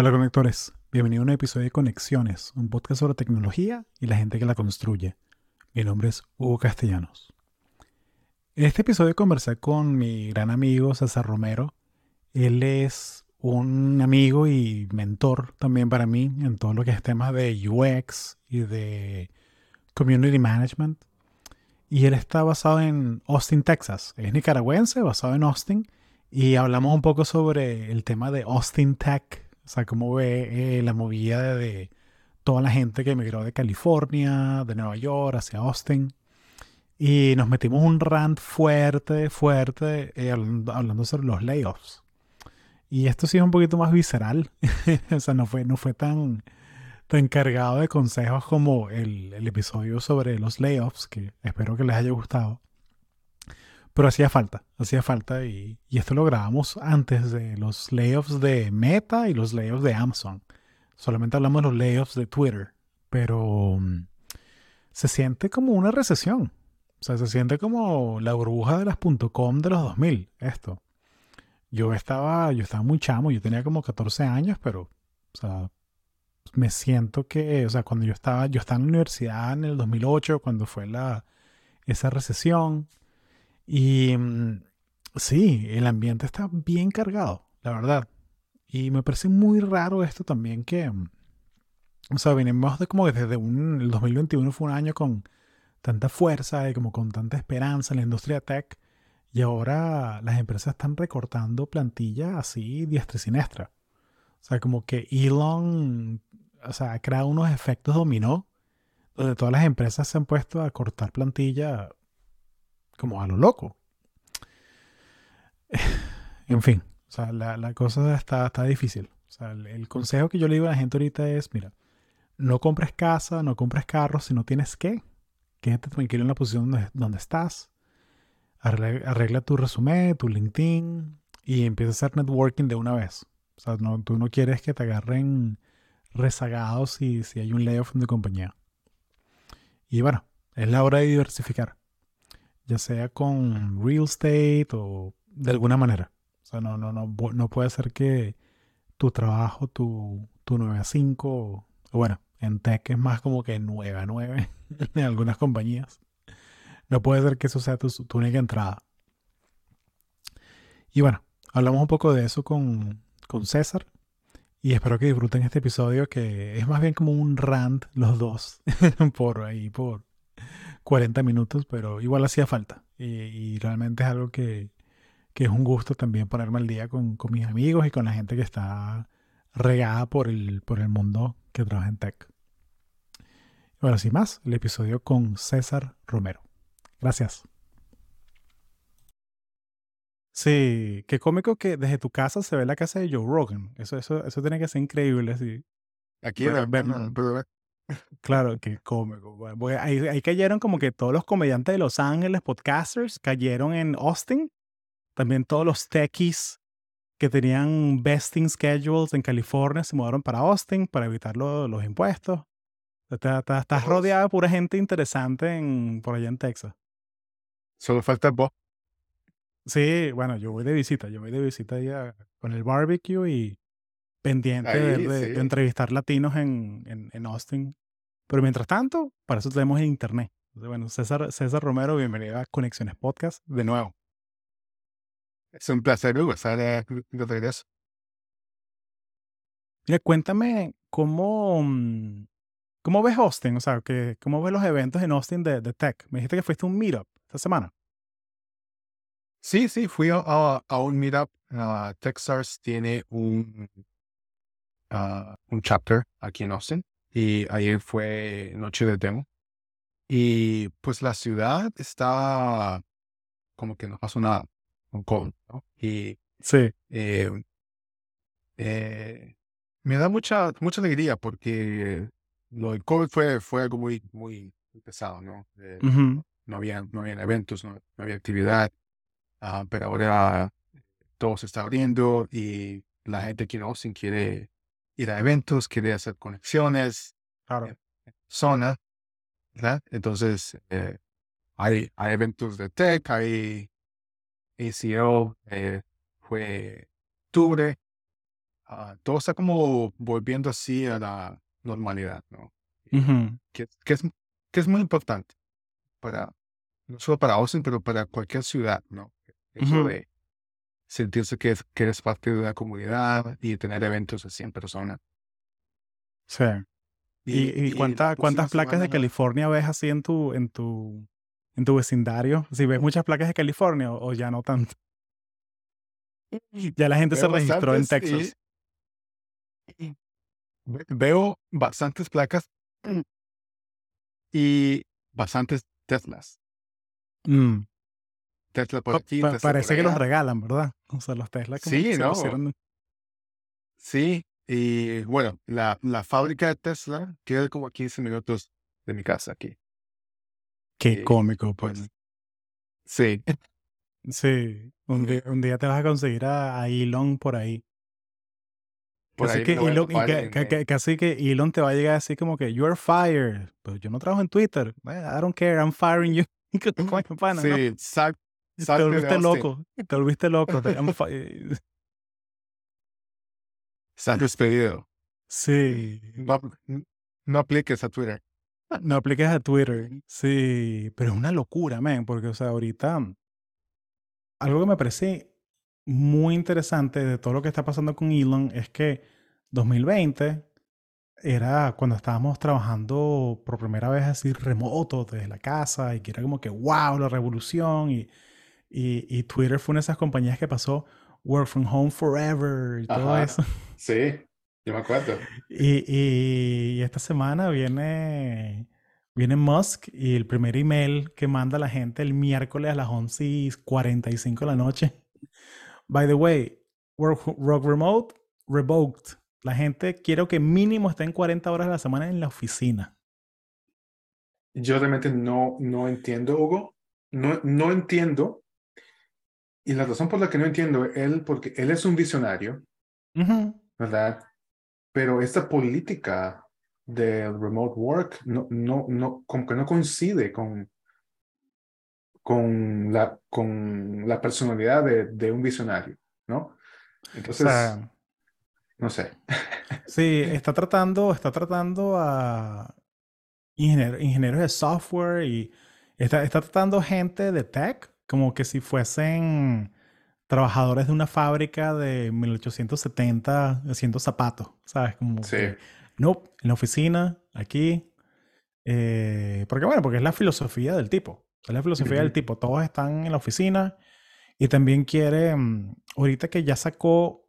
Hola conectores, bienvenido a un episodio de Conexiones, un podcast sobre tecnología y la gente que la construye. Mi nombre es Hugo Castellanos. En este episodio conversé con mi gran amigo César Romero. Él es un amigo y mentor también para mí en todo lo que es temas de UX y de Community Management. Y él está basado en Austin, Texas. Es nicaragüense, basado en Austin. Y hablamos un poco sobre el tema de Austin Tech o sea, cómo ve eh, la movida de, toda la gente que emigró de California, de Nueva York, hacia Austin. Y nos metimos un rant fuerte, fuerte, eh, hablando, sobre los layoffs. Y esto sí es un poquito más visceral. o sea, no fue, no fue tan, tan cargado de consejos como el, el episodio sobre los layoffs, que espero que les haya gustado. Pero hacía falta, hacía falta y, esto lo grabamos antes de los layoffs de Meta y los layoffs de Amazon. Solamente hablamos de los layoffs de Twitter, pero mm, se siente como una recesión. O sea, se siente como la burbuja de las .com de los 2000, esto. Yo estaba, yo estaba muy chamo, yo tenía como 14 años, pero, o sea, me siento que, o sea, cuando yo estaba, yo estaba en la universidad en el 2008, cuando fue la, esa recesión, y mm, sí, el ambiente está bien cargado, la verdad. Y me parece muy raro esto también que, mm, o sea, venimos de como desde un, el 2021 fue un año con tanta fuerza y como con tanta esperanza en la industria tech. Y ahora las empresas están recortando plantilla así diestra y siniestra. O sea, como que Elon, o sea, ha creado unos efectos dominó donde todas las empresas se han puesto a cortar plantilla como a lo loco. en fin, o sea, la, cosa está, está difícil. O sea, el, consejo que yo le digo a la gente ahorita es, mira, no compres casa, no compres carro si no tienes que. Quédate tranquilo en la posición donde, estás. Arregla, tu resumen, tu LinkedIn y empieza a hacer networking de una vez. O sea, no, tú no quieres que te agarren rezagados si, si hay un layoff tu compañía. Y bueno, es la hora de diversificar ya sea con real estate o de alguna manera. O sea, no, no, no, no puede ser que tu trabajo, tu, tu 9 a 5, o, bueno, en tech es más como que 9 a 9 en algunas compañías. No puede ser que eso sea tu, tu única entrada. Y bueno, hablamos un poco de eso con, con César. Y espero que disfruten este episodio que es más bien como un rant los dos por ahí, por, 40 minutos, pero igual hacía falta. Y, realmente es algo que, es un gusto también ponerme al día con, mis amigos y con la gente que está regada por el, por el mundo que trabaja en tech. Ahora sin más, el episodio con César Romero. Gracias. Sí, qué cómico que desde tu casa se ve la casa de Joe Rogan. Eso, eso, eso tiene que ser increíble, sí. Aquí en ver, Claro, que cómico. ahí, cayeron como que todos los comediantes de Los Ángeles, podcasters, cayeron en Austin. También todos los techies que tenían vesting schedules en California se mudaron para Austin para evitar los impuestos. Estás, rodeada de pura gente interesante en, por allá en Texas. Solo falta vos. Sí, bueno, yo voy de visita. Yo voy de visita allá con el barbecue y pendiente de, entrevistar latinos en, en, Austin. Pero mientras tanto, para eso tenemos el internet. bueno, César, César Romero, bienvenido a Conexiones Podcast de nuevo. Es un placer, Hugo, estar de regreso. Mira, cuéntame cómo, mm, cómo ves Austin, o sea, que, cómo ves los eventos en Austin de, de Tech. Me dijiste que fuiste a un meetup esta semana. Sí, sí, fui a, a, un meetup. Uh, Techstars tiene un un chapter aquí en Austin y ayer fue noche de demo. Y pues la ciudad está como que no pasó nada con COVID, ¿no? Y sí. Eh, eh, me da mucha, mucha alegría porque lo del COVID fue, fue algo muy, muy pesado, ¿no? Eh, no, había, no había eventos, no, había actividad, ah, pero ahora todo se está abriendo y la gente aquí en Austin quiere ir a eventos, quiere hacer conexiones, claro. zona, ¿verdad? Entonces, eh, hay, hay eventos de tech, hay ACO, eh, fue octubre, ah, todo está como volviendo así a la normalidad, ¿no? que, que, es, que es muy importante para, no solo para Austin, pero para cualquier ciudad, ¿no? Eso de sentirse que, que eres parte de una comunidad y tener eventos de 100 personas. Sí. ¿Y, y, cuántas placas de California ves así en tu, en tu, en tu vecindario? Si ves muchas placas de California o, ya no tanto. Ya la gente se registró en Texas. veo bastantes placas y bastantes Teslas. Mm. Tesla por aquí. parece que los regalan, ¿verdad? O sea, los Tesla. sí, ¿no? Sí, y bueno, la, la fábrica de Tesla queda como a 15 minutos de mi casa aquí. Qué cómico, pues. pues. Sí. Sí, un día, un día te vas a conseguir a, Elon por ahí. Por ahí que Elon, que, casi que Elon te va a llegar así como que, you're fired. Pues yo no trabajo en Twitter. I don't care, I'm firing you. sí, Te volviste loco. Te volviste loco. Estás despedido. Sí. No, apliques a Twitter. No apliques a Twitter. Sí. Pero es una locura, man. Porque, o sea, ahorita. Algo que me parece muy interesante de todo lo que está pasando con Elon es que 2020 era cuando estábamos trabajando por primera vez así remoto desde la casa y que era como que wow, la revolución y, y, Twitter fue una de esas compañías que pasó work from home forever y todo eso. Sí, yo me acuerdo. Y, y, esta semana viene, viene Musk y el primer email que manda la gente el miércoles a las 11 y 45 de la noche. By the way, work, work remote revoked. La gente quiero que mínimo estén 40 horas a la semana en la oficina. Yo realmente no, no entiendo, Hugo. No, no entiendo. Y la razón por la que no entiendo, él, porque él es un visionario, ¿verdad? Pero esta política del remote work no, no, no, como que no coincide con, con, la, con la personalidad de, de un visionario, ¿no? Entonces, no sé. sí, está tratando, está tratando a ingenieros de software y está, está tratando gente de tech como que si fuesen trabajadores de una fábrica de 1870 haciendo zapatos, ¿sabes? Como sí. no, en la oficina, aquí. Eh, porque bueno, porque es la filosofía del tipo. Es la filosofía del tipo. Todos están en la oficina y también quiere, mm, ahorita que ya sacó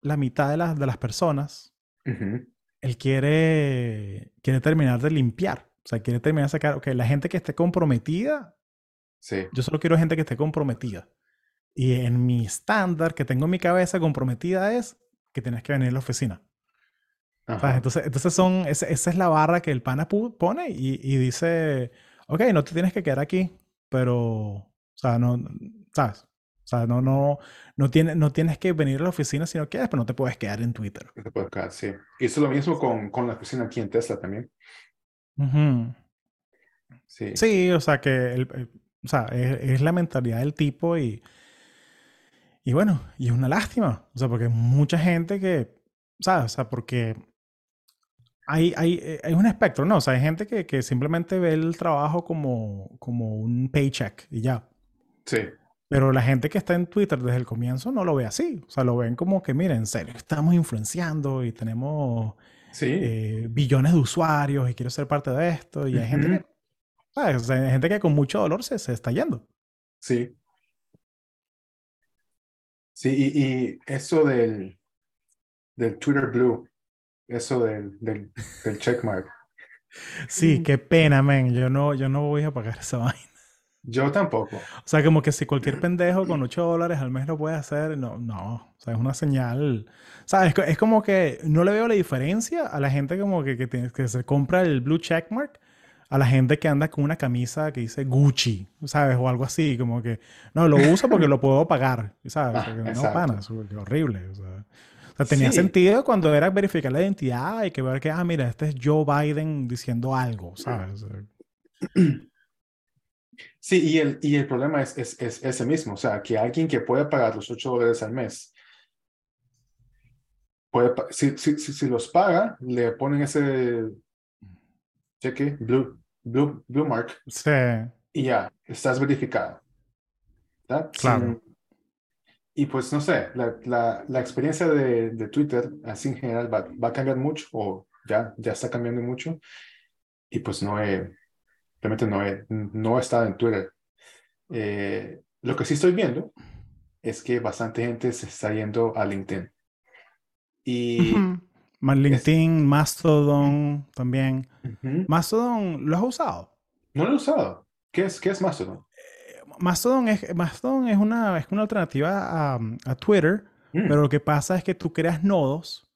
la mitad de las, de las personas, él quiere, quiere terminar de limpiar. O sea, quiere terminar de sacar, ok, la gente que esté comprometida, sí. yo solo quiero gente que esté comprometida. Y en mi estándar que tengo en mi cabeza comprometida es que tienes que venir a la oficina. Entonces, entonces son, esa, es la barra que el pana pone y, y, dice, ok, no te tienes que quedar aquí, pero, o sea, no, ¿sabes? O sea, no, no, no, tiene, no tienes que venir a la oficina si no quieres, pero no te puedes quedar en Twitter. No te puedes quedar, sí. Es lo mismo con, con la oficina aquí en Tesla también. Sí. Sí, o sea, que el, o sea, es, es, la mentalidad del tipo y, y bueno, y es una lástima, o sea, porque hay mucha gente que, ¿sabes? O sea, porque hay, hay, eh, hay un espectro, ¿no? O sea, hay gente que, que simplemente ve el trabajo como, como un paycheck y ya. Sí. Pero la gente que está en Twitter desde el comienzo no lo ve así. O sea, lo ven como que, miren, en serio, estamos influenciando y tenemos sí. eh, billones de usuarios y quiero ser parte de esto. Y hay gente que, ¿sabes? hay gente que con mucho dolor se, se está yendo. Sí. Sí, y, eso del, del Twitter Blue, eso del, del, del checkmark. Sí, qué pena, men. Yo no, yo no voy a pagar esa vaina. Yo tampoco. O sea, como que si cualquier pendejo con 8 dólares al mes lo puede hacer, no, no. O sea, es una señal. O sea, es, es como que no le veo la diferencia a la gente como que, que, que se compra el blue checkmark a la gente que anda con una camisa que dice Gucci, ¿sabes? O algo así, como que, no, lo uso porque lo puedo pagar, ¿sabes? Ah, no, panas, horrible. O sea, tenía sentido cuando era verificar la identidad y que ver que, ah, mira, este es Joe Biden diciendo algo, ¿sabes? Sí, y el, y el problema es, es, es ese mismo, o sea, que alguien que puede pagar los 8 dólares al mes puede, si, si, si, los paga, le ponen ese cheque, blue, blue, blue mark. Sí. Y ya, estás verificado. Claro. y pues no sé, la, la, la experiencia de, de, Twitter, así en general, va, va, a cambiar mucho, o ya, ya está cambiando mucho. Y pues no he, realmente no he, no he estado en Twitter. Eh, lo que sí estoy viendo es que bastante gente se está yendo a LinkedIn. Y. Más LinkedIn, Mastodon también. Mastodon, ¿lo has usado? No lo he usado. ¿Qué es, qué es Mastodon? Eh, Mastodon es, Mastodon es, una, es una alternativa a, a Twitter, mm. pero lo que pasa es que tú creas nodos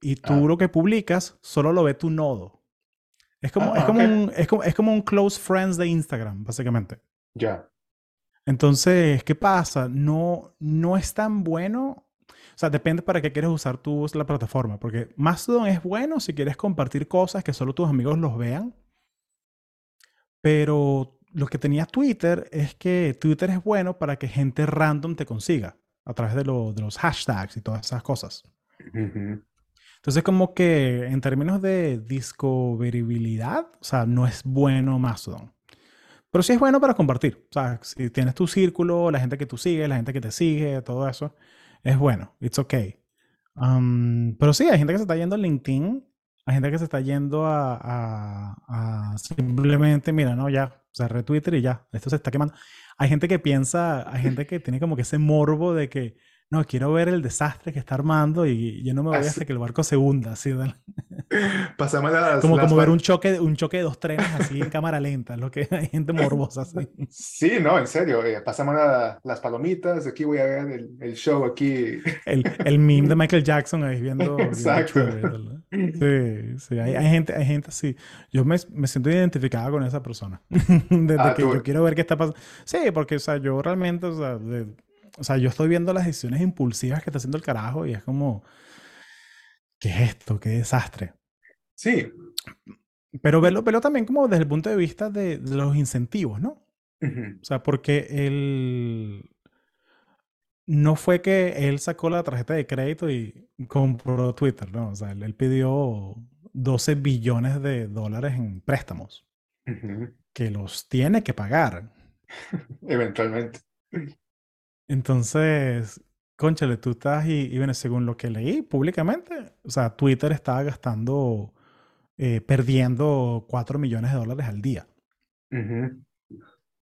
y tú ah. lo que publicas solo lo ve tu nodo. Es como, es, ah, como un, es, como, es como un close friends de Instagram, básicamente. Ya. Entonces, ¿qué pasa? No, no es tan bueno. O sea, depende para qué quieres usar tú la plataforma. Porque Mastodon es bueno si quieres compartir cosas que solo tus amigos los vean. Pero lo que tenía Twitter es que Twitter es bueno para que gente random te consiga a través de, de los hashtags y todas esas cosas. Entonces, como que en términos de discoverabilidad, o sea, no es bueno Mastodon. Pero sí es bueno para compartir. O sea, si tienes tu círculo, la gente que tú sigues, la gente que te sigue, todo eso, es bueno. It's okay. Um, pero sí, hay gente que se está yendo a LinkedIn, hay gente que se está yendo a, simplemente, mira, no, ya, cerré Twitter y ya, esto se está quemando. Hay gente que piensa, hay gente que tiene como que ese morbo de que, no, quiero ver el desastre que está armando y yo no me voy hasta que el barco se hunda. Así, Pasamos las, como, como ver un choque, un choque de dos trenes así en cámara lenta, lo que hay gente morbosa. Así. Sí, no, en serio. Eh, pasamos las palomitas, aquí voy a ver el, el show aquí. El, el, meme de Michael Jackson ahí viendo. Exacto. sí, sí, hay, hay, gente, hay gente así. Yo me, me siento identificada con esa persona. Desde ah, que yo quiero ver qué está pasando. Sí, porque, o sea, yo realmente, o sea, de, o sea, yo estoy viendo las decisiones impulsivas que está haciendo el carajo y es como, ¿qué es esto? ¿Qué desastre? Sí. Pero verlo, también como desde el punto de vista de, los incentivos, ¿no? O sea, porque él... No fue que él sacó la tarjeta de crédito y compró Twitter, ¿no? O sea, él, pidió 12 billones de dólares en préstamos. Que los tiene que pagar. Eventualmente. Entonces, conchale, tú estás y, y bueno, según lo que leí públicamente, o sea, Twitter estaba gastando, eh, perdiendo 4 millones de dólares al día.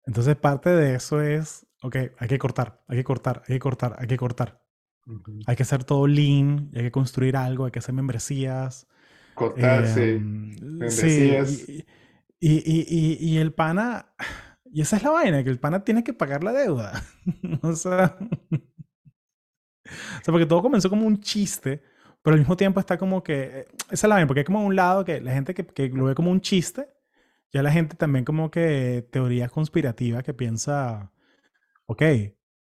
Entonces, parte de eso es, ok, hay que cortar, hay que cortar, hay que cortar, hay que cortar. Hay que hacer todo lean, hay que construir algo, hay que hacer membresías. Cortar, sí. Em, membresías. Sí, y, y, y, y el pana y esa es la vaina, que el pana tiene que pagar la deuda. o sea. o sea, porque todo comenzó como un chiste, pero al mismo tiempo está como que. Eh, esa es la vaina, porque hay como un lado que la gente que, que lo ve como un chiste, ya la gente también como que teoría conspirativa que piensa. Ok,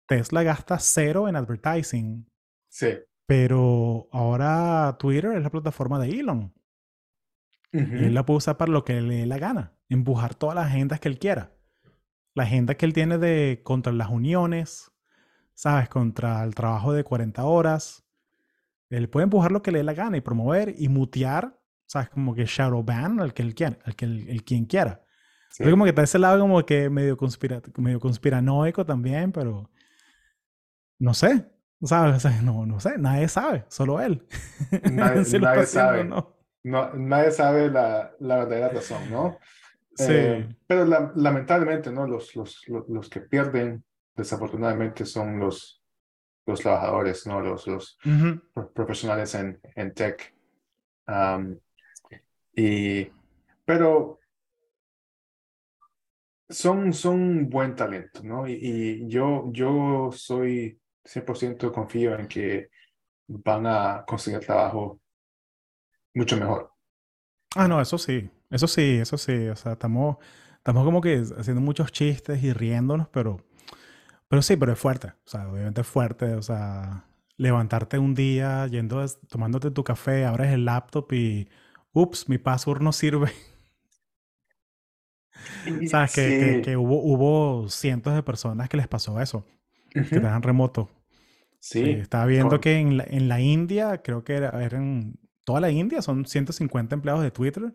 Tesla gasta cero en advertising. Sí. Pero ahora Twitter es la plataforma de Elon. Y él la puede usar para lo que le dé la gana. Empujar todas las agendas que él quiera la agenda que él tiene de contra las uniones, ¿sabes? Contra el trabajo de 40 horas. Él puede empujar lo que le dé la gana y promover y mutear, ¿sabes? Como que shadow ban al que él quiera, al que el, quien quiera. Sí. como que está ese lado como que medio, conspira, medio conspiranoico también, pero no sé, ¿sabes? no, no sé, nadie sabe, solo él. Nadie, sabe. ¿no? nadie sabe la, la verdadera razón, ¿no? Eh, pero lamentablemente, ¿no? Los, los, los, que pierden, desafortunadamente, son los, los trabajadores, ¿no? Los, los profesionales en, en tech. y, pero son, son buen talento, ¿no? Y, y yo, yo soy 100% confío en que van a conseguir trabajo mucho mejor. Ah, no, eso sí. Eso sí, eso sí. O sea, estamos, estamos como que haciendo muchos chistes y riéndonos, pero, pero sí, pero es fuerte. O sea, obviamente es fuerte. O sea, levantarte un día yendo, tomándote tu café, abres el laptop y, ups, mi password no sirve. Sabes que, que, hubo, hubo cientos de personas que les pasó eso, que estaban remoto. Sí. estaba viendo que en la, en la, India, creo que era, eran toda la India, son 150 empleados de Twitter.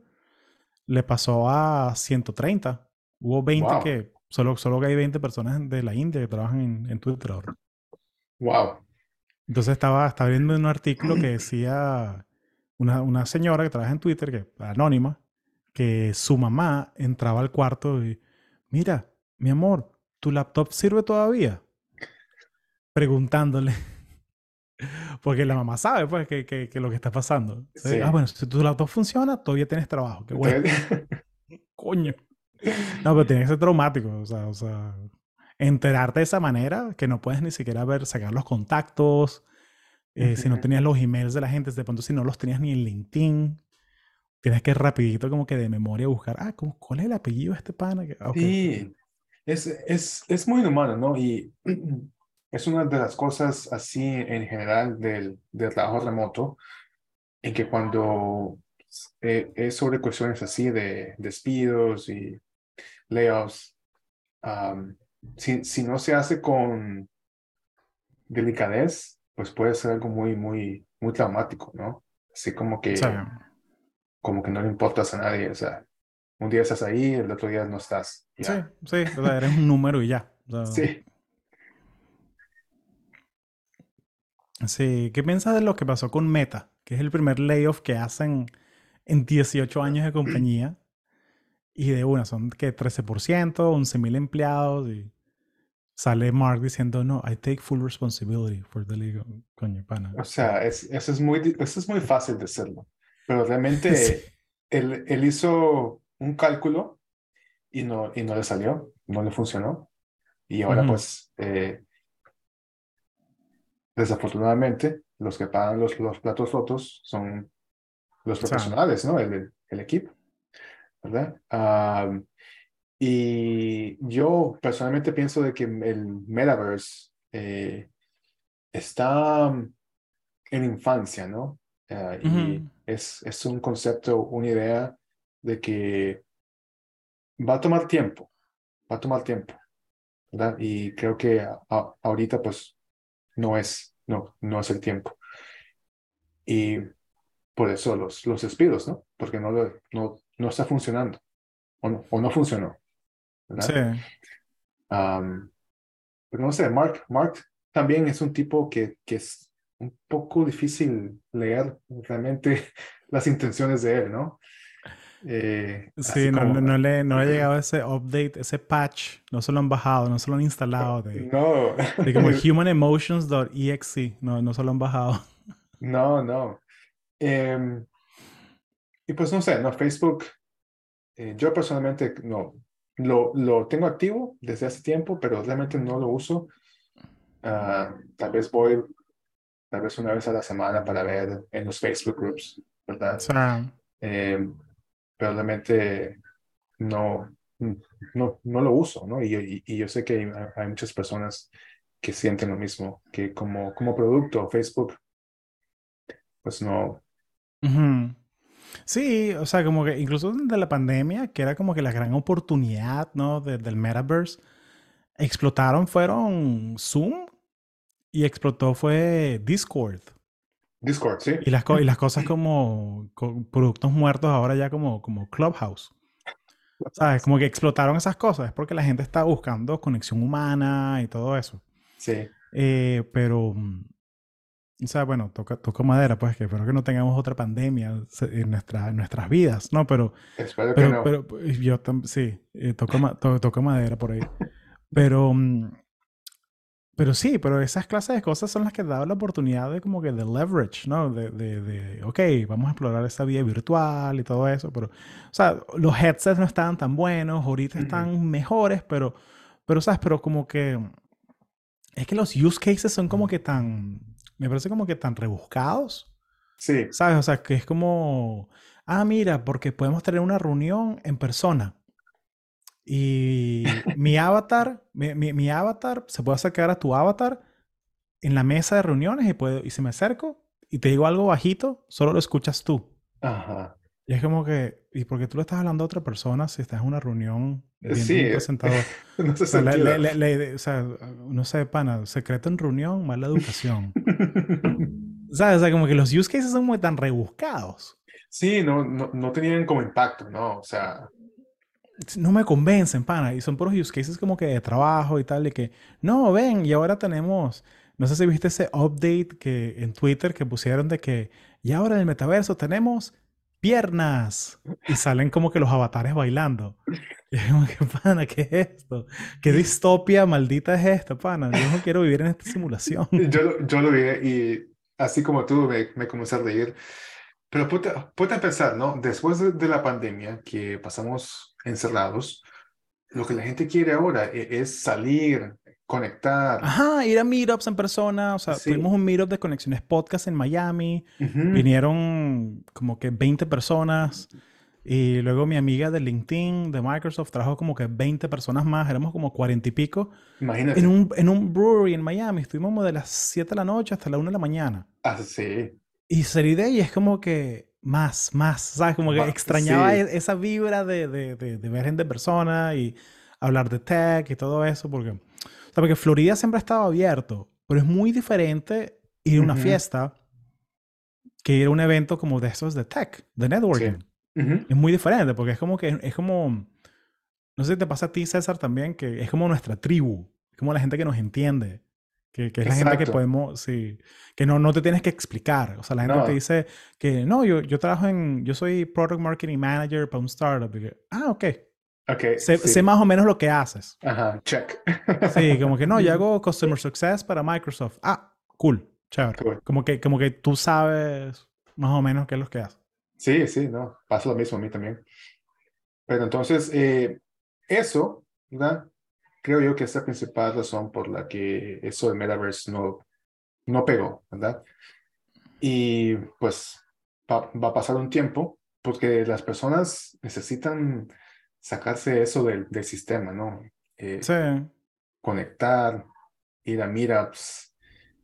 Le pasó a 130. Hubo 20 que, solo, solo que hay 20 personas de la India que trabajan en, en Twitter ahora. Wow. Entonces estaba, estaba viendo un artículo que decía una, una señora que trabaja en Twitter, que anónima, que su mamá entraba al cuarto y, mira, mi amor, ¿tu laptop sirve todavía? Preguntándole. Porque la mamá sabe, pues, que, que, que lo que está pasando. Ah, bueno, si tu laptop funciona, todavía tienes trabajo. Qué bueno. Coño. No, pero tiene que ser traumático. O sea, o sea, enterarte de esa manera, que no puedes ni siquiera ver, sacar los contactos, eh, si no tenías los emails de la gente, de pronto si no los tenías ni en LinkedIn, tienes que rapidito como que de memoria buscar, ah, ¿cuál es el apellido de este pana? Ah, sí, es, es, es muy humano, ¿no? Y es una de las cosas así en general del, del trabajo remoto, en que cuando eh, es sobre cuestiones así de despidos y layoffs, si, si no se hace con delicadez, pues puede ser algo muy, muy, muy traumático, ¿no? Así como que, como que no le importas a nadie, o sea, un día estás ahí, el otro día no estás. Sí, sí, o sea, eres un número y ya. sí. Sí, ¿qué piensas de lo que pasó con Meta? Que es el primer layoff que hacen en 18 años de compañía. Y de una, son que 13%, 11.000 empleados. Y sale Mark diciendo, no, I take full responsibility for the league. Coño, pana. O sea, es, eso, es muy, eso es muy fácil de hacerlo. Pero realmente él, él, hizo un cálculo y no, y no le salió, no le funcionó. Y ahora pues, eh, desafortunadamente, los que pagan los, los platos rotos son los profesionales, ¿no? El, el equipo, ¿verdad? Y yo personalmente pienso de que el metaverse eh, está en infancia, ¿no? Ah, y es, es un concepto, una idea de que va a tomar tiempo, va a tomar tiempo, ¿verdad? Y creo que ahorita pues no es, no, no es el tiempo. Y por eso los, los despidos, ¿no? Porque no, no, no está funcionando o no, o no funcionó. Sí. pero no sé, Mark, Mark también es un tipo que, que es un poco difícil leer realmente las intenciones de él, ¿no? Eh, sí, no, no, le, no ha llegado ese update, ese patch, no se lo han bajado, no se lo han instalado. De, no. De como humanemotions.exe, no, no se lo han bajado. No, no. Em, y pues no sé, no, Facebook, eh, yo personalmente no, lo, lo tengo activo desde hace tiempo, pero realmente no lo uso. Ah, tal vez voy, tal vez una vez a la semana para ver en los Facebook groups, ¿verdad? Pero realmente no, no, no lo uso, ¿no? Y, y, yo sé que hay, muchas personas que sienten lo mismo, que como, como producto Facebook, pues no, Sí, o sea, como que incluso de la pandemia, que era como que la gran oportunidad, ¿no? del metaverse, explotaron fueron Zoom y explotó fue Discord. Discord, sí. Y las, y las cosas como productos muertos ahora ya como, como Clubhouse. ¿Sabes? Como que explotaron esas cosas. Es porque la gente está buscando conexión humana y todo eso. Sí. Eh, pero o sea, bueno, toca, toca madera, pues que espero que no tengamos otra pandemia en, nuestra, en nuestras vidas, ¿no? Pero, espero pero, que no. pero yo también, sí, eh, toco, madera por ahí. Pero, mm, pero sí, pero esas clases de cosas son las que dan la oportunidad de como que de leverage, ¿no? De, de, de, ok, vamos a explorar esa vida virtual y todo eso, pero, o sea, los headsets no estaban tan buenos, ahorita están mejores, pero, pero, ¿sabes? Pero como que, es que los use cases son como que tan me parece como que tan rebuscados. Sí. ¿Sabes? O sea, que es como, ah, mira, porque podemos tener una reunión en persona. Y mi avatar, mi, mi, avatar, se puede acercar a tu avatar en la mesa de reuniones y, puedo, y si me acerco y te digo algo bajito, solo lo escuchas tú. Ajá. Y es como que, ¿y por qué tú le estás hablando a otra persona si estás en una reunión sí, un presentador? no o, sea, o sea, no sé, pana, secreto en reunión, mala educación. ¿Sabes? O sea, como que los use cases son muy tan rebuscados. Sí, no, no, no tenían como impacto, ¿no? O sea... No me convencen, pana. Y son puros use cases como que de trabajo y tal, de que, no, ven, y ahora tenemos... No sé si viste ese update que en Twitter que pusieron de que, y ahora en el metaverso tenemos piernas. Y salen como que los avatares bailando. Y es como que, pana, ¿qué es esto? ¿Qué distopia maldita es esta, pana? Yo no quiero vivir en esta simulación. Yo, yo lo vi y así como tú me, me comencé a reír. Pero puede pensar, ¿no? Después de, la pandemia que pasamos encerrados, lo que la gente quiere ahora e, es, salir, conectar. Ajá, ir a meetups en persona. O sea, tuvimos un meetup de conexiones podcast en Miami. Vinieron como que 20 personas. Y luego mi amiga de LinkedIn, de Microsoft, trajo como que 20 personas más. Éramos como 40 y pico. Imagínate. En un, en un brewery en Miami. Estuvimos de las 7 de la noche hasta la 1 de la mañana. Ah, sí. Y Seride y es como que más, más, ¿sabes? Como que extrañaba e, esa vibra de, de, de, de, ver gente en persona y hablar de tech y todo eso, porque, o sea, porque Florida siempre ha estado abierto, pero es muy diferente ir a una fiesta que ir a un evento como de esos de tech, de networking. Es muy diferente, porque es como que es como, no sé si te pasa a ti, César, también, que es como nuestra tribu, es como la gente que nos entiende. Que, es la gente que podemos, sí, que no, no te tienes que explicar. O sea, la gente te dice que no, yo, yo trabajo en, yo soy Product Marketing Manager para un startup. ah, ok. Okay, sé, sé, más o menos lo que haces. Ajá, check. sí, como que no, yo hago Customer Success para Microsoft. Ah, cool, chévere. Como, que, como que tú sabes más o menos qué es lo que haces. Sí, sí, no, pasa lo mismo a mí también. Pero entonces, eh, eso, ¿verdad? Creo yo que es la principal razón por la que eso de Metaverse no, no pegó, ¿verdad? Y pues va, a pasar un tiempo porque las personas necesitan sacarse eso del, del sistema, ¿no? Eh, sí. Conectar, ir a meetups,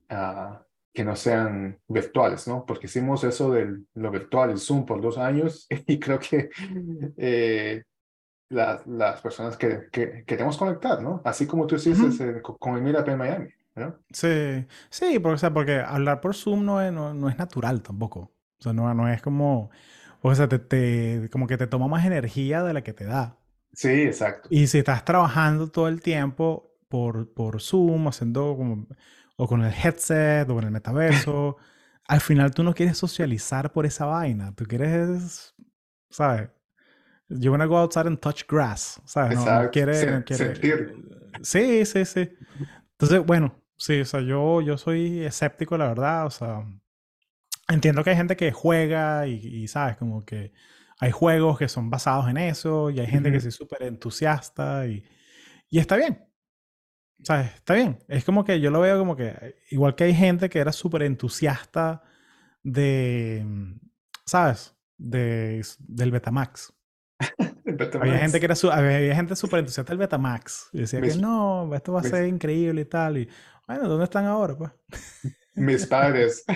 uh, que no sean virtuales, ¿no? Porque hicimos eso de lo virtual, el Zoom por dos años y creo que eh, las personas que, que, queremos conectar, ¿no? Así como tú dices eh, con el Meetup en Miami, ¿no? Sí, sí, porque, o sea, porque hablar por Zoom no es, no, es natural tampoco. O sea, no, no es como, o sea, te, te, como que te toma más energía de la que te da. Sí, exacto. Y si estás trabajando todo el tiempo por, por Zoom, haciendo como, o con el headset, o con el metaverso, al final tú no quieres socializar por esa vaina. Tú quieres, ¿sabes? You wanna go outside and touch grass. ¿Sabes? No, no, quiere, quiere... Sí, sí, sí. Entonces, bueno, sí, o sea, yo, yo soy escéptico, la verdad. O sea, entiendo que hay gente que juega y, ¿sabes? Como que hay juegos que son basados en eso y hay gente que es súper entusiasta y, y está bien. ¿Sabes? Está bien. Es como que yo lo veo como que, igual que hay gente que era súper entusiasta de, ¿sabes? De, del Betamax. había gente que era había gente súper entusiasta del Betamax. Y decía que no, esto va a ser increíble y tal. Y bueno, ¿dónde están ahora? Pues? Mis padres.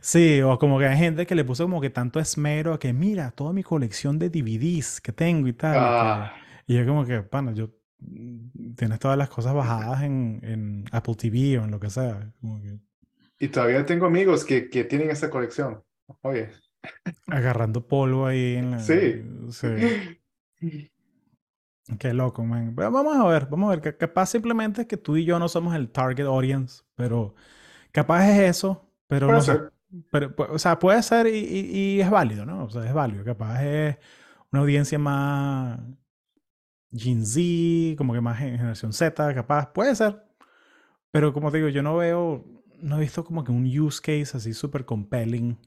Sí, o como que hay gente que le puso como que tanto esmero a que mira toda mi colección de DVDs que tengo y tal. Ah. Y, yo como que, bueno, yo tienes todas las cosas bajadas en, en Apple TV o en lo que sea. Y todavía tengo amigos que, que tienen esa colección. Oye, Agarrando polvo ahí en la... Sí. sí. Qué loco, man. vamos a ver, vamos a ver. Capaz simplemente es que tú y yo no somos el target audience, pero capaz es eso, pero puede no ser. Pero, o sea, puede ser y, y, es válido, ¿no? O sea, es válido. Capaz es una audiencia más Gen Z, como que más generación Z, capaz. Puede ser. Pero como te digo, yo no veo, no he visto como que un use case así súper compelling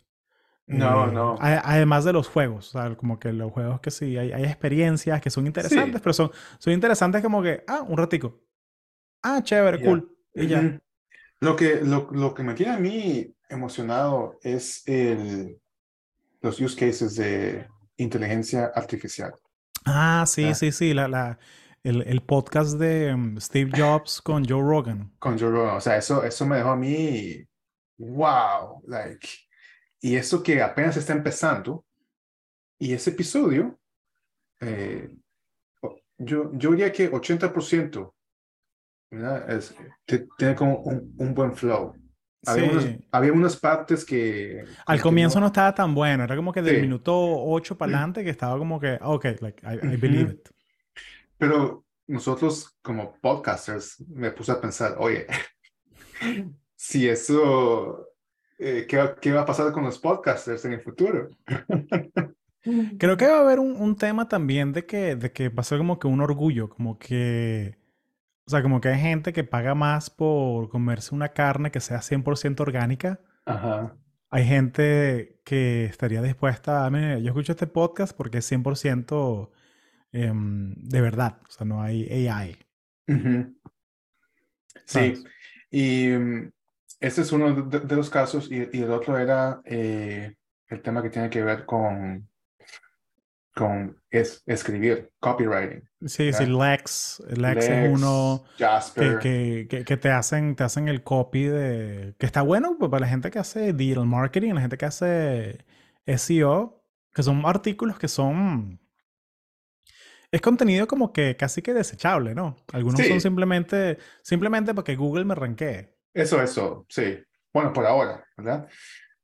no, eh, no. Además de los juegos, o sea, como que los juegos que sí, hay, hay experiencias que son interesantes, pero son, son interesantes como que, ah, un ratico. Ah, chévere, cool. Y ya. Lo que, lo, lo, que me tiene a mí emocionado es el, los use cases de inteligencia artificial. Ah, sí, sí, sí, la, la, el, el podcast de um, Steve Jobs con Joe Rogan. Con Joe Rogan, o sea, eso, eso me dejó a mí, wow, like y eso que apenas está empezando, y ese episodio, eh, yo, yo diría que 80% Es, tiene como un, buen flow. Había, unas, partes que... Al comienzo no... estaba tan bueno, era como que del minuto 8 para adelante que estaba como que, ok, like, I, believe it. Pero nosotros como podcasters me puse a pensar, oye, si eso, eh, ¿qué, ¿qué, va a pasar con los podcasters en el futuro? Creo que va a haber un, un, tema también de que, de que va a ser como que un orgullo, como que, o sea, como que hay gente que paga más por comerse una carne que sea 100% orgánica. Ajá. Hay gente que estaría dispuesta a, mí, yo escucho este podcast porque es 100% em, de verdad, o sea, no hay AI. Sí, y um, este es uno de, los casos y, y el otro era eh, el tema que tiene que ver con con es, escribir, copywriting. Sí, sí, Lex, Lex, es uno Que, que, que, te, hacen, te hacen el copy de... Que está bueno pues, para la gente que hace digital marketing, la gente que hace SEO, que son artículos que son... Es contenido como que casi que desechable, ¿no? Algunos son simplemente, simplemente para que Google me ranquee. Eso, eso, sí. Bueno, por ahora, ¿verdad?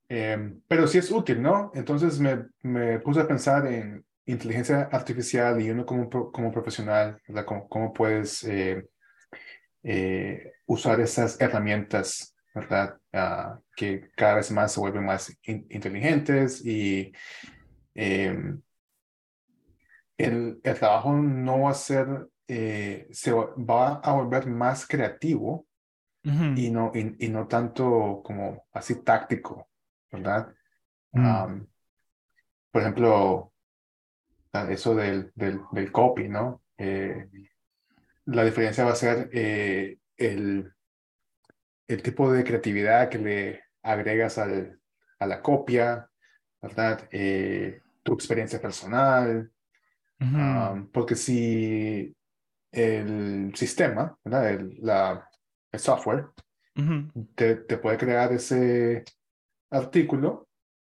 Eh, pero sí es útil, ¿no? Entonces me, me puse a pensar en inteligencia artificial y uno como, como profesional, ¿Cómo, cómo, puedes eh, eh, usar esas herramientas, ¿verdad? Ah, que cada vez más se vuelven más inteligentes y em, el, el, trabajo no va a ser, eh, se va a volver más creativo y, no, y, no tanto como así táctico, ¿verdad? Mm. por ejemplo, eso del, del, del copy, ¿no? Eh, la diferencia va a ser eh, el, el tipo de creatividad que le agregas al, a la copia, ¿verdad? Eh, tu experiencia personal, um, porque si el sistema, ¿verdad? El, la, el software, te, te, puede crear ese artículo,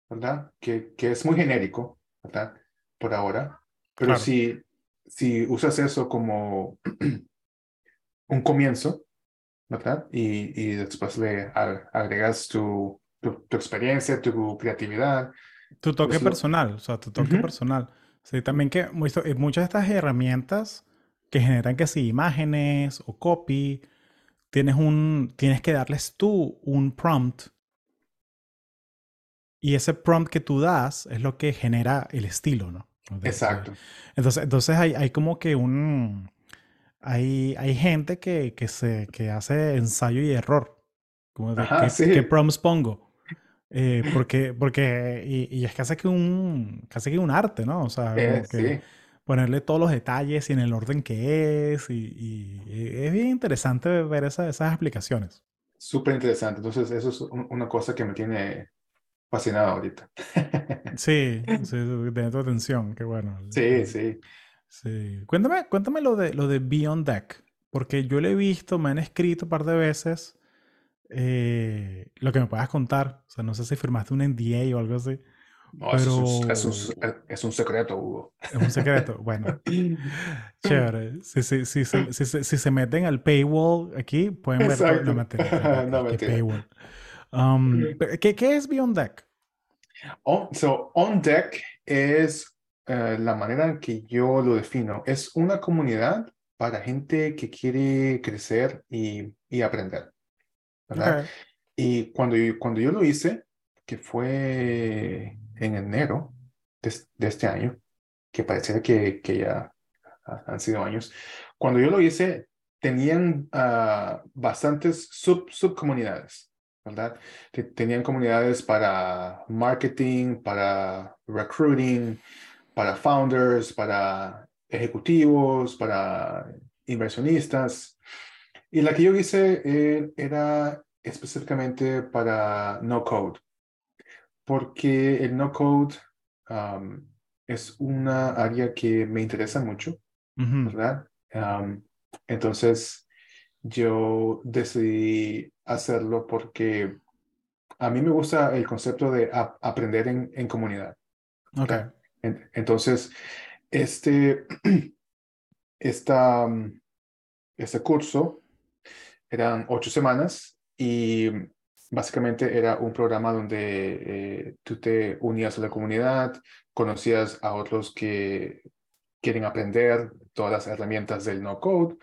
¿verdad? Que, que es muy genérico, ¿verdad? por ahora. Pero si, si usas eso como un comienzo, ¿verdad? Y, y después le agregas tu, tu, experiencia, tu creatividad. Tu toque pues personal, o sea, tu toque personal. Sí, también que muchas de estas herramientas que generan que si imágenes o copy, tienes un, tienes que darles tú un prompt y ese prompt que tú das es lo que genera el estilo, ¿no? Exacto. Entonces, entonces hay, hay como que un... Hay, hay gente que, que, se, que hace ensayo y error. Como de qué, prompts pongo. Eh, porque, porque y, es casi que un casi que un arte, ¿no? O sea, que ponerle todos los detalles y en el orden que es. Y, es bien interesante ver esas explicaciones. Súper interesante. Entonces, eso es una cosa que me tiene fascinado ahorita. sí, sí, de tu atención, qué bueno. Sí, sí. Sí. Cuéntame, cuéntame lo de, lo de Beyond Deck, porque yo lo he visto, me han escrito un par de veces. Eh, lo que me puedas contar, o sea, no sé si firmaste un NDA o algo así. No, pero... es, un, es, un, secreto, Hugo. Es un secreto, bueno. Chévere. Si, si, si, si, si, se meten al paywall aquí, pueden ver la materia. no, paywall. Um, ¿qué, ¿qué, es Beyond Deck? On, so, On Deck es uh, la manera en que yo lo defino. Es una comunidad para gente que quiere crecer y, y aprender. ¿verdad? Y cuando cuando yo lo hice, que fue en enero de, este año, que parecía que, que, ya han sido años, cuando yo lo hice, tenían uh, bastantes sub, subcomunidades. ¿verdad? Tenían comunidades para marketing, para recruiting, para founders, para ejecutivos, para inversionistas. Y la que yo hice eh, era específicamente para no code, porque el no code um, es una área que me interesa mucho, ¿verdad? Um, entonces, yo decidí hacerlo porque a mí me gusta el concepto de aprender en, en comunidad. Ok. entonces, este, esta, este curso eran ocho semanas y básicamente era un programa donde eh, tú te unías a la comunidad, conocías a otros que quieren aprender todas las herramientas del no code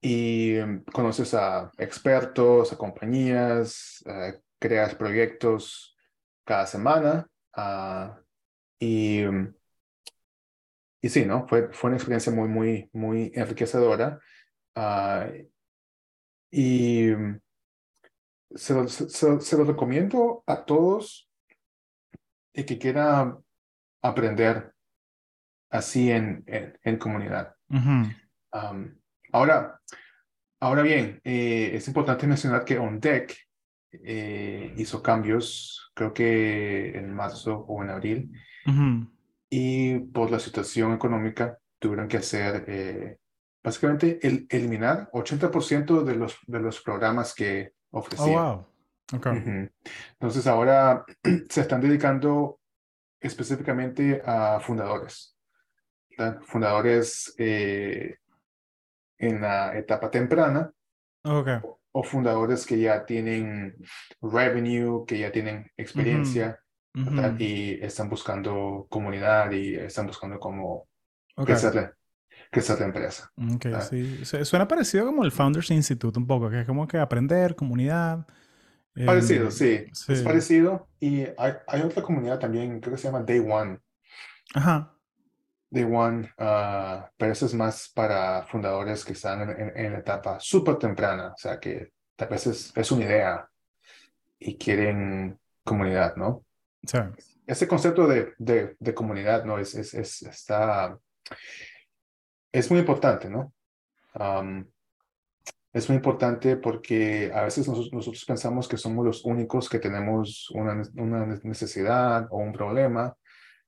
y mm, conoces a expertos, a compañías, creas proyectos cada semana ah, y, mm, y sí, ¿no? Fue, fue una experiencia muy, muy, muy enriquecedora ah, y mm, se lo, se, lo recomiendo a todos y que quiera aprender así en, en, comunidad. ahora, ahora bien, eh, es importante mencionar que OnDeck eh, hizo cambios, creo que en marzo o en abril, y por la situación económica tuvieron que hacer, eh, básicamente, el, eliminar 80% de los, de los programas que Oh, wow. Okay. Entonces ahora se están dedicando específicamente a fundadores fundadores eh, en la etapa temprana okay. o, fundadores que ya tienen revenue, que ya tienen experiencia y están buscando comunidad y están buscando cómo crecer, la empresa. Okay, sí. Suena parecido como el Founders Institute un poco, que es como que aprender, comunidad. Parecido, sí. Es parecido. Y hay, hay otra comunidad también, creo que se llama Day One. Ajá. Day One, uh, pero eso es más para fundadores que están en, la etapa súper temprana, o sea que tal vez es, una idea y quieren comunidad, ¿no? Sí. Ese concepto de, de, comunidad, ¿no? Es, es, es, está, es muy importante, ¿no? Um, es muy importante porque a veces nosotros, pensamos que somos los únicos que tenemos una, una necesidad o un problema,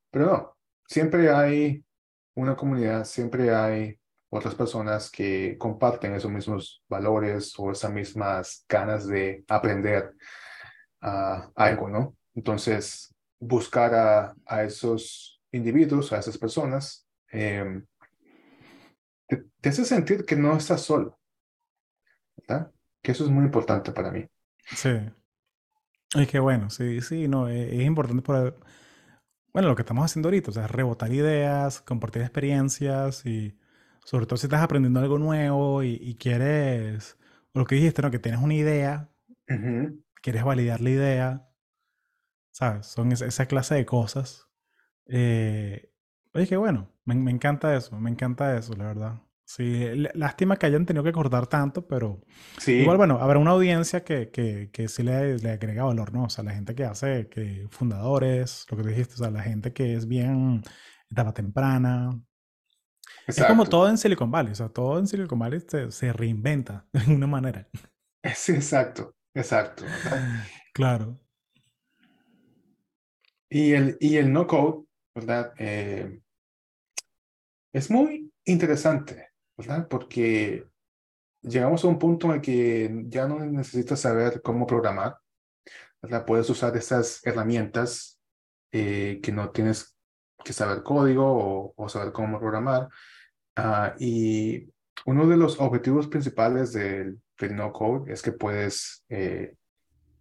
pero no, siempre hay una comunidad siempre hay otras personas que comparten esos mismos valores o esas mismas ganas de aprender uh, algo, ¿no? Entonces, buscar a, a, esos individuos, a esas personas, eh, te, hace sentir que no estás solo, ¿verdad? Que eso es muy importante para mí. Sí. Y que bueno, sí, sí, no, es, es importante para bueno, lo que estamos haciendo ahorita, o sea, rebotar ideas, compartir experiencias y sobre todo si estás aprendiendo algo nuevo y, quieres, o lo que dijiste, ¿no? Que tienes una idea, quieres validar la idea, ¿sabes? Son esa, clase de cosas. Eh, oye, qué bueno, me, me encanta eso, me encanta eso, la verdad. Sí, lástima que hayan tenido que cortar tanto, pero igual, bueno, habrá una audiencia que, que, que sí le, le, agrega valor, ¿no? O sea, la gente que hace, que fundadores, lo que dijiste, o sea, la gente que es bien etapa temprana. Es como todo en Silicon Valley, o sea, todo en Silicon Valley se, se reinventa de una manera. Sí, exacto, exacto. claro. Y el, y el no code, ¿verdad? Eh, es muy interesante. ¿verdad? Porque llegamos a un punto en el que ya no necesitas saber cómo programar, ¿verdad? Puedes usar esas herramientas eh, que no tienes que saber código o, saber cómo programar. Ah, y uno de los objetivos principales del, no code es que puedes eh,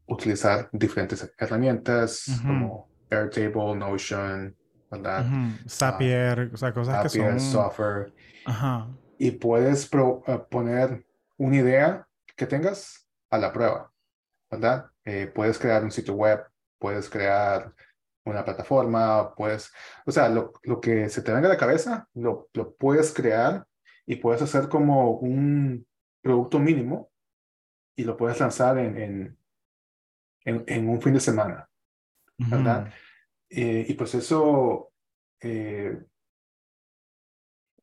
utilizar diferentes herramientas como Airtable, Notion, ¿verdad? Zapier, o sea, cosas que son... software. Ajá y puedes eh, poner una idea que tengas a la prueba, ¿verdad? Eh, puedes crear un sitio web, puedes crear una plataforma, puedes, o sea, lo, lo que se te venga a la cabeza, lo, lo, puedes crear y puedes hacer como un producto mínimo y lo puedes lanzar en, en, en, un fin de semana, ¿verdad? Eh, y pues eso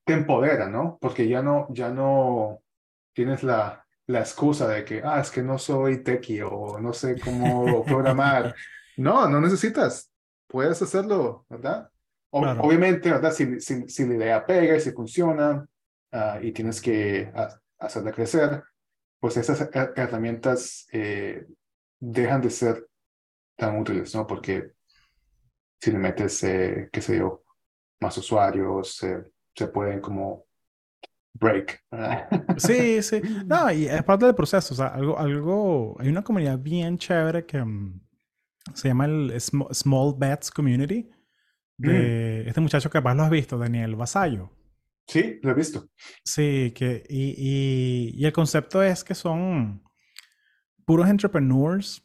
te empodera, ¿no? Porque ya no, ya no tienes la, la excusa de que, ah, es que no soy techie o no sé cómo programar. no, no necesitas. Puedes hacerlo, ¿verdad? Obviamente, ¿verdad? Si, si, si, la idea pega y si funciona ah, y tienes que hacerla crecer, pues esas herramientas eh, dejan de ser tan útiles, ¿no? Porque si le metes, eh, qué sé yo, más usuarios, se pueden como break. sí, sí. No, y es parte del proceso. O sea, algo, algo, hay una comunidad bien chévere que mm, se llama el Small Bets Community de mm. este muchacho que capaz lo has visto, Daniel Vasallo. Sí, lo he visto. Sí, que, y, y, el concepto es que son puros entrepreneurs,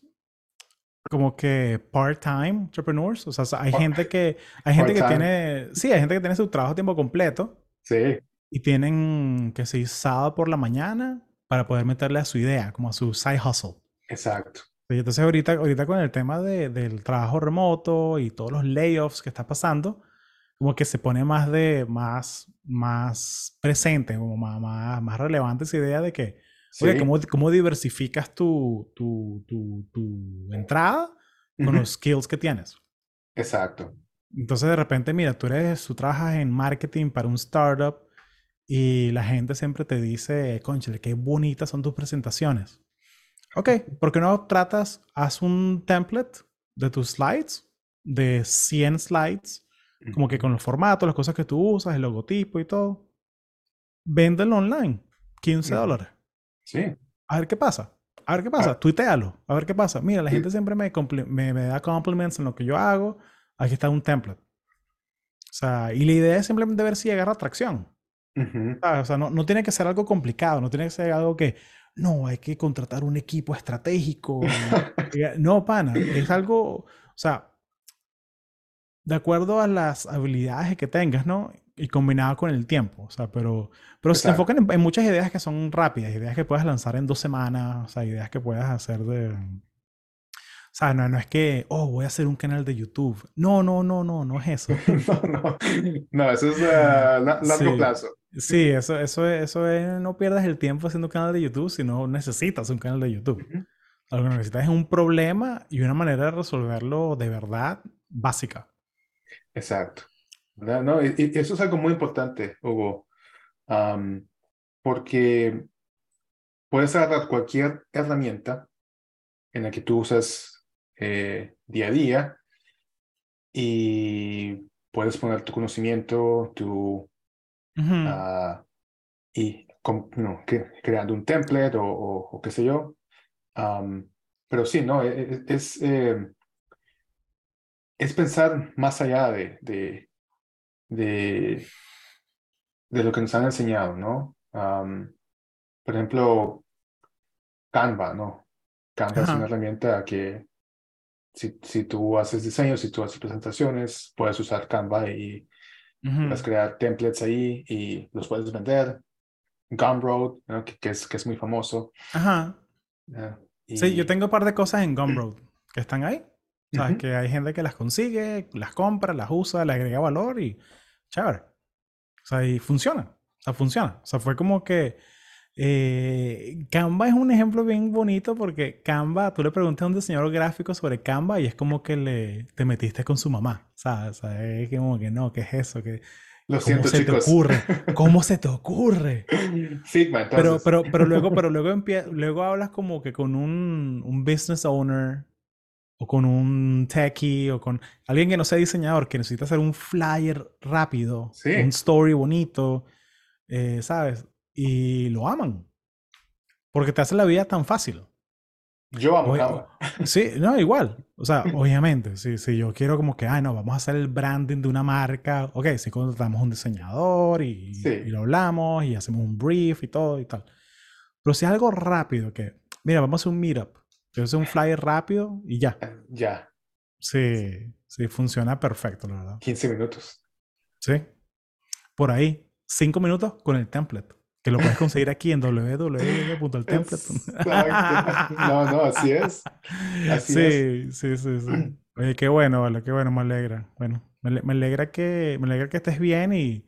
como que part-time entrepreneurs. O sea, hay gente que, hay gente que tiene, sí, hay gente que tiene su trabajo a tiempo completo. Sí. Y tienen que ser sábado por la mañana para poder meterle a su idea, como a su side hustle. Exacto. Y entonces ahorita, ahorita con el tema de, del trabajo remoto y todos los layoffs que está pasando, como que se pone más de, más, más presente, como más, más, más relevante esa idea de que, oye, ¿cómo, ¿cómo, diversificas tu, tu, tu, tu entrada con los skills que tienes? Exacto. Entonces de repente, mira, tú eres, tú trabajas en marketing para un startup y la gente siempre te dice, conchale, qué bonitas son tus presentaciones. Ok, ¿por qué no tratas, haz un template de tus slides, de 100 slides, como que con los formatos, las cosas que tú usas, el logotipo y todo. Véndelo online, 15 dólares. Sí. A ver qué pasa. A ver qué pasa. Ah. Tuitealo. A ver qué pasa. Mira, la gente siempre me, me, me, da compliments en lo que yo hago. Aquí está un template. O sea, y la idea es simplemente ver si agarra atracción. O sea, no, no, tiene que ser algo complicado, no tiene que ser algo que, no, hay que contratar un equipo estratégico. no, pana, es algo, o sea, de acuerdo a las habilidades que tengas, ¿no? Y combinado con el tiempo, o sea, pero, pero se enfocan en, muchas ideas que son rápidas, ideas que puedas lanzar en dos semanas, o sea, ideas que puedas hacer de... O sea, no, no es que, oh, voy a hacer un canal de YouTube. No, no, no, no, no es eso. no, no, no, eso es a largo plazo. Sí, eso, eso, eso es, no pierdas el tiempo haciendo un canal de YouTube si no necesitas un canal de YouTube. Lo que necesitas es un problema y una manera de resolverlo de verdad básica. Exacto. No, y, eso es algo muy importante, Hugo, porque puedes agarrar cualquier herramienta en la que tú usas eh, día a día y puedes poner tu conocimiento, tu Ah, y no, creando un template o, o, qué sé yo. pero sí, ¿no? E, e, es, eh, es pensar más allá de, de, de, de, lo que nos han enseñado, ¿no? por ejemplo, Canva, ¿no? Canva es una herramienta que si, si tú haces diseños, si tú haces presentaciones, puedes usar Canva y Puedes crear templates ahí y los puedes vender. Gumroad, que, es, que es muy famoso. Ajá. Sí, yo tengo un par de cosas en Gumroad que están ahí. O sea, que hay gente que las consigue, las compra, las usa, le agrega valor y chévere. O sea, y funciona. O sea, funciona. O sea, fue como que eh, Canva es un ejemplo bien bonito porque Canva, tú le preguntas a un diseñador gráfico sobre Canva y es como que le, te metiste con su mamá. ¿Sabes? O sea, es como que no, ¿qué es eso? ¿Qué, Lo ¿Cómo se te ocurre? ¿Cómo se te ocurre? Figma, entonces. Pero, pero, pero luego, pero luego, luego hablas como que con un, un business owner o con un techie o con alguien que no sea diseñador que necesita hacer un flyer rápido, un story bonito, eh, ¿sabes? y lo aman. Porque te hace la vida tan fácil. Yo amo Sí, no, igual. O sea, obviamente, si, si yo quiero como que, ay, no, vamos a hacer el branding de una marca, ok, si contratamos un diseñador y, y, lo hablamos y hacemos un brief y todo y tal. Pero si es algo rápido, que, mira, vamos a hacer un meetup, yo hacer un flyer rápido y ya. Eh, ya. Sí, sí, funciona perfecto, la verdad. 15 minutos. Sí. Por ahí, 5 minutos con el template. Que lo puedes conseguir aquí en www.eltemplate. no, no, así es. Así sí, es. sí, sí, sí. Oye, qué bueno, vale, qué bueno, me alegra. Bueno, me, alegra que, me alegra que estés bien y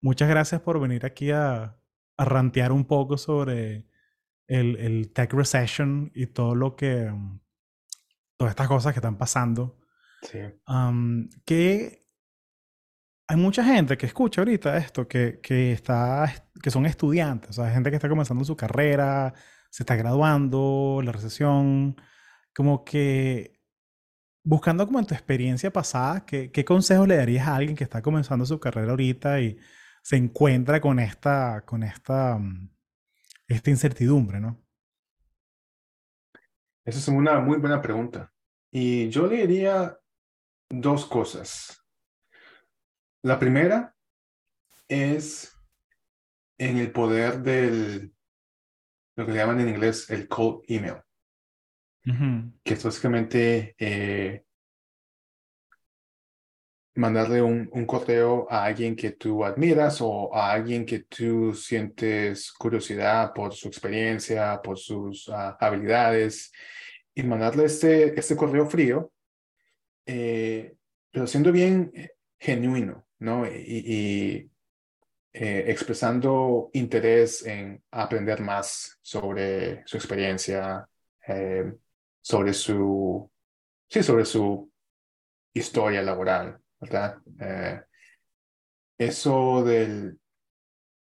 muchas gracias por venir aquí a, a rantear un poco sobre el, el tech recession y todo lo que, todas estas cosas que están pasando. Sí. ¿qué, hay mucha gente que escucha ahorita esto, que, que, está, que son estudiantes, o sea, gente que está comenzando su carrera, se está graduando, la recesión, como que buscando como en tu experiencia pasada, ¿qué, ¿qué, consejos le darías a alguien que está comenzando su carrera ahorita y se encuentra con esta, con esta, mm, esta incertidumbre, ¿no? Esa es una muy buena pregunta. Y yo le diría dos cosas. La primera es en el poder del, lo que le llaman en inglés el cold email, que es básicamente eh, mandarle un, un, correo a alguien que tú admiras o a alguien que tú sientes curiosidad por su experiencia, por sus ah, habilidades, y mandarle este, este correo frío, eh, pero siendo bien eh, genuino, ¿no? Y, eh, expresando interés en aprender más sobre su experiencia, sobre su, sí, sobre su historia laboral, ¿verdad? eso del,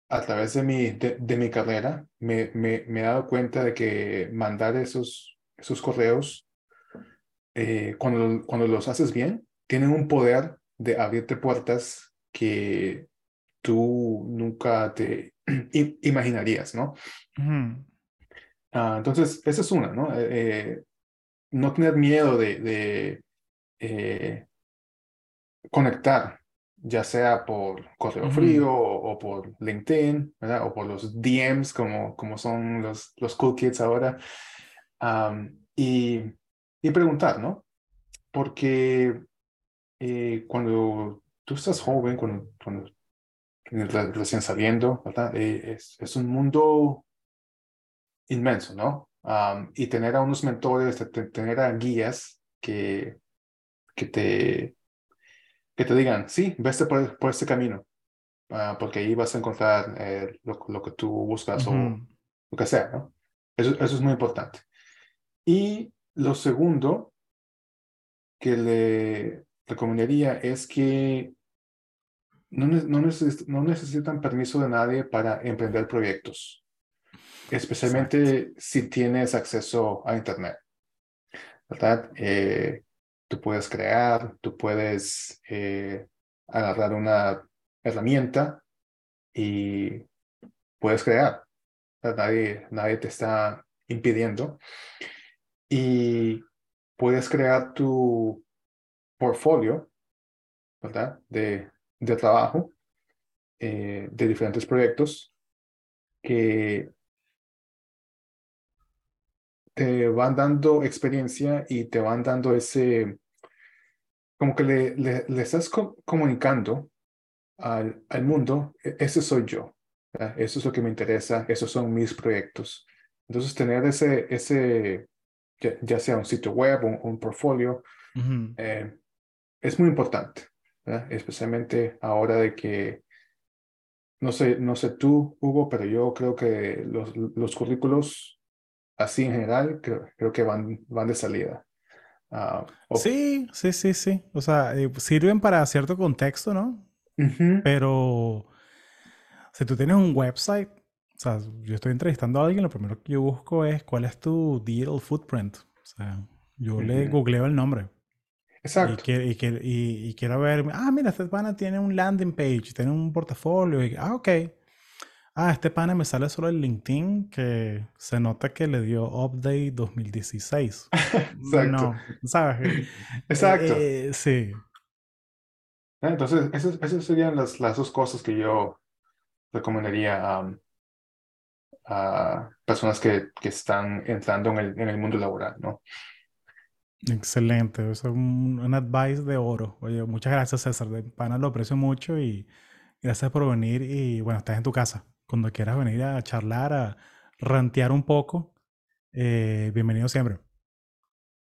a través de mi, de, mi carrera, me, me, me, he dado cuenta de que mandar esos esos correos, eh, cuando, cuando los haces bien, tienen un poder de abrirte puertas que tú nunca te imaginarías, ¿no? Ah, entonces, esa es una, ¿no? Eh, eh, no tener miedo de, de conectar, ya sea por correo frío o, por LinkedIn, ¿verdad? O por los DMs, como, como son los, los cool kids ahora y, y, preguntar, ¿no? Porque eh, cuando tú estás joven, cuando, cuando recién saliendo, ¿verdad? Eh, es, es, un mundo inmenso, ¿no? y tener a unos mentores, tener a guías que, que, te, que te digan, sí, vete por, por este camino, ah, porque ahí vas a encontrar eh, lo, lo, que tú buscas o lo que sea, ¿no? Eso, eso es muy importante. Y lo segundo que le recomendaría es que no, no, necesitan permiso de nadie para emprender proyectos, especialmente si tienes acceso a Internet. ¿Verdad? Eh, tú puedes crear, tú puedes eh, agarrar una herramienta y puedes crear. Nadie, nadie te está impidiendo y puedes crear tu portfolio, ¿verdad? De, de trabajo eh, de diferentes proyectos que te van dando experiencia y te van dando ese, como que le, le, estás comunicando al, al, mundo, e-, ese soy yo, eso es lo que me interesa, esos son mis proyectos. Entonces, tener ese, ese ya, sea un sitio web o un, portfolio, eh, es muy importante, especialmente ahora de que, no sé, no sé tú, Hugo, pero yo creo que los, los currículos así en general creo, creo que van, van de salida. Ah, sí, sí, sí, sí. O sea, eh, sirven para cierto contexto, ¿no? Pero si tú tienes un website, o sea, yo estoy entrevistando a alguien, lo primero que yo busco es cuál es tu digital footprint. O sea, yo le googleo el nombre. Exacto. Y, y, y, quiero ver, ah, mira, este pana tiene un landing page, tiene un portafolio. Y, ah, ok. Ah, este pana me sale solo el LinkedIn que se nota que le dio update 2016. Exacto. No, ¿sabes? Exacto. Eh, sí. Entonces, esas, serían las, las, dos cosas que yo recomendaría a a personas que, que están entrando en el, en el, mundo laboral, ¿no? Excelente, es un, un, advice de oro. Oye, muchas gracias César, de pana lo aprecio mucho y gracias por venir y bueno, estás en tu casa. Cuando quieras venir a charlar, a rantear un poco, eh, bienvenido siempre.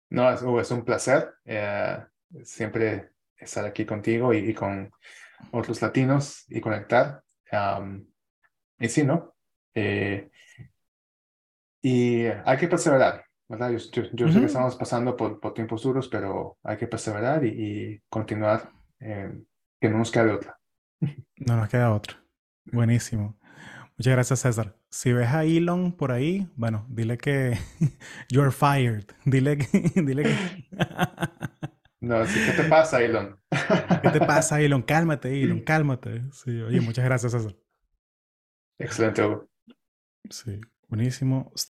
No, es, es un placer eh, siempre estar aquí contigo y, con otros latinos y conectar. y sí, ¿no? Eh, y hay que perseverar, ¿verdad? Yo, sé que estamos pasando por, por, tiempos duros, pero hay que perseverar y, continuar, eh, que no nos quede otra. No nos queda otra. Buenísimo. Muchas gracias, César. Si ves a Elon por ahí, bueno, dile que you're fired. Dile que... dile que... No, sí, ¿qué te pasa, Elon? ¿Qué te pasa, Elon? Cálmate, Elon, cálmate. Sí, oye, muchas gracias, César. Excelente, Sí, buenísimo.